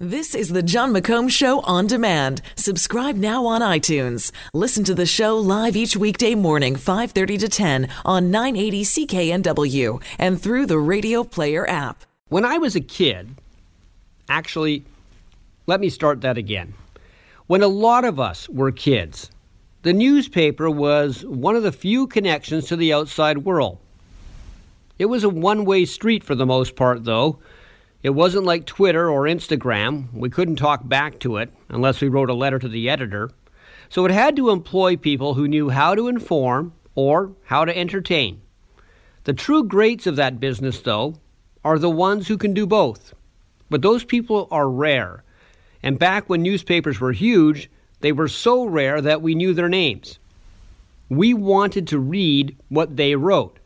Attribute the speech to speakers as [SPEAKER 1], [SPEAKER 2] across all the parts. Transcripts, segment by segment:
[SPEAKER 1] This is the Jon McComb Show on demand. Subscribe now on iTunes. Listen to the show live each weekday morning, 5:30 to 10 on 980 CKNW and through the Radio Player app.
[SPEAKER 2] When I was a kid, actually, let me start that again. When a lot of us were kids, the newspaper was one of the few connections to the outside world. It was a one-way street for the most part, though. It wasn't like Twitter or Instagram. We couldn't talk back to it unless we wrote a letter to the editor. So it had to employ people who knew how to inform or how to entertain. The true greats of that business, though, are the ones who can do both. But those people are rare. And back when newspapers were huge, they were so rare that we knew their names. We wanted to read what they wrote.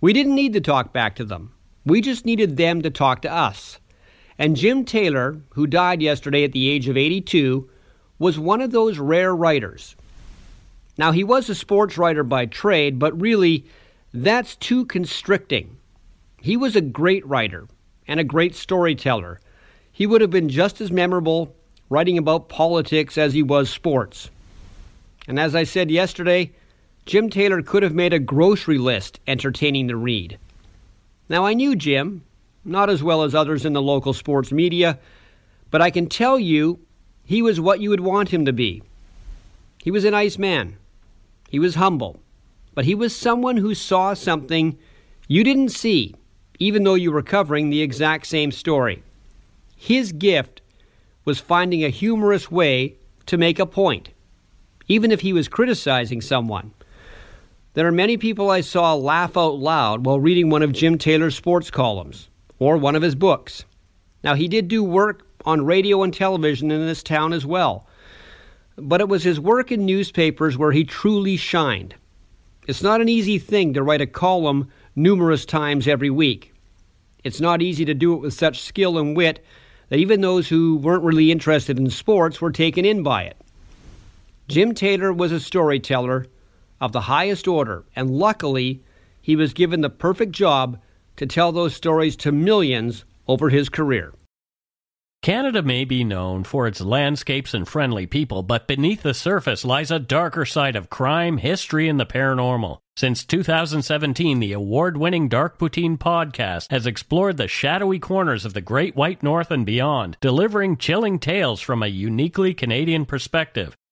[SPEAKER 2] We didn't need to talk back to them. We just needed them to talk to us. And Jim Taylor, who died yesterday at the age of 82, was one of those rare writers. Now, he was a sports writer by trade, but really, that's too constricting. He was a great writer and a great storyteller. He would have been just as memorable writing about politics as he was sports. And as I said yesterday, Jim Taylor could have made a grocery list entertaining to read. Now, I knew Jim, not as well as others in the local sports media, but I can tell you he was what you would want him to be. He was a nice man. He was humble, but he was someone who saw something you didn't see, even though you were covering the exact same story. His gift was finding a humorous way to make a point, even if he was criticizing someone. There are many people I saw laugh out loud while reading one of Jim Taylor's sports columns or one of his books. Now, he did do work on radio and television in this town as well, but it was his work in newspapers where he truly shined. It's not an easy thing to write a column numerous times every week. It's not easy to do it with such skill and wit that even those who weren't really interested in sports were taken in by it. Jim Taylor was a storyteller of the highest order, and luckily, he was given the perfect job to tell those stories to millions over his career.
[SPEAKER 3] Canada may be known for its landscapes and friendly people, but beneath the surface lies a darker side of crime, history, and the paranormal. Since 2017, the award winning Dark Poutine podcast has explored the shadowy corners of the Great White North and beyond, delivering chilling tales from a uniquely Canadian perspective.